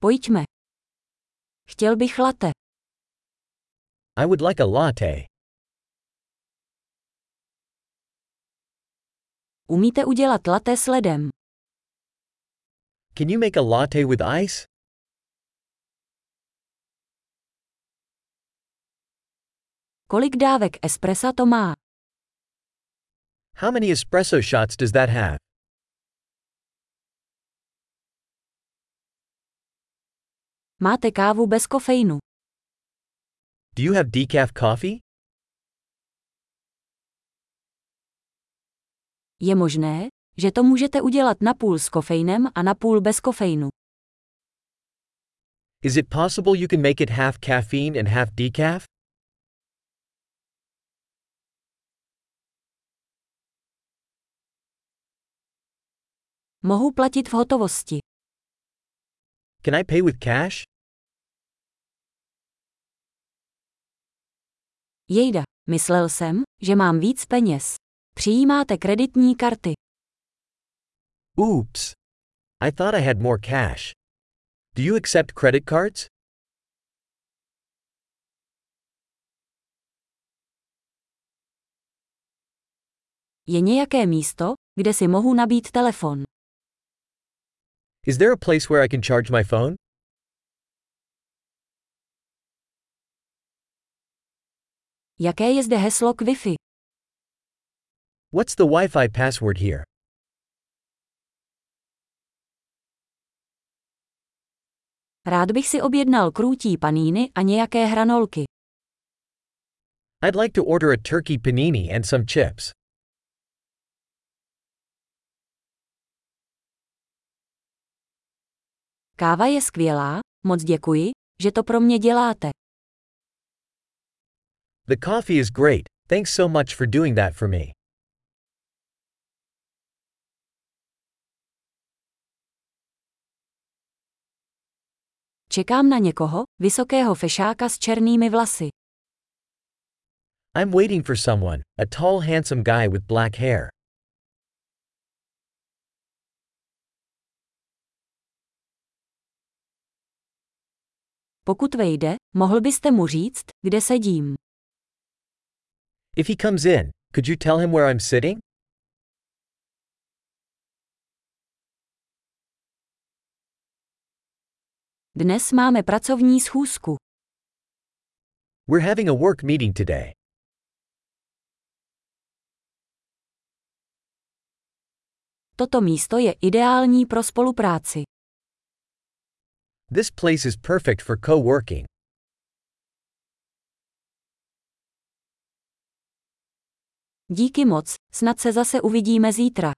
Pojďme. Chtěl bych latte. I would like a latte. Umíte udělat latte s ledem? Can you make a latte with ice? Kolik dávek espressa to má? How many espresso shots does that have? Máte kávu bez kofeinu. Do you have decaf coffee? Je možné, že to můžete udělat napůl s kofeinem a napůl bez kofeinu. Is it possible you can make it half caffeine and half decaf? Mohu platit v hotovosti. Can I pay with cash? Jejda, myslel jsem, že mám víc peněz. Přijímáte kreditní karty. Oops. I thought I had more cash. Do you accept credit cards? Je nějaké místo, kde si mohu nabít telefon. Is there a place where I can charge my phone? Jaké je zde heslo k Wi-Fi? What's the Wi-Fi password here? Rád bych si objednal krůtí paníny a nějaké hranolky. I'd like to order a turkey panini and some chips. Káva je skvělá, moc děkuji, že to pro mě děláte. The coffee is great, thanks so much for doing that for me. Čekám na někoho, vysokého fešáka s černými vlasy. I'm waiting for someone, a tall handsome guy with black hair. Pokud vejde, mohl byste mu říct, kde sedím. If he comes in, could you tell him where I'm sitting? Dnes máme pracovní schůzku. We're having a work meeting today. Toto místo je ideální pro spolupráci. This place is perfect for co-working. Díky moc, snad se zase uvidíme zítra.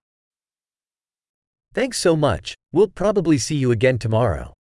Thanks so much. We'll probably see you again tomorrow.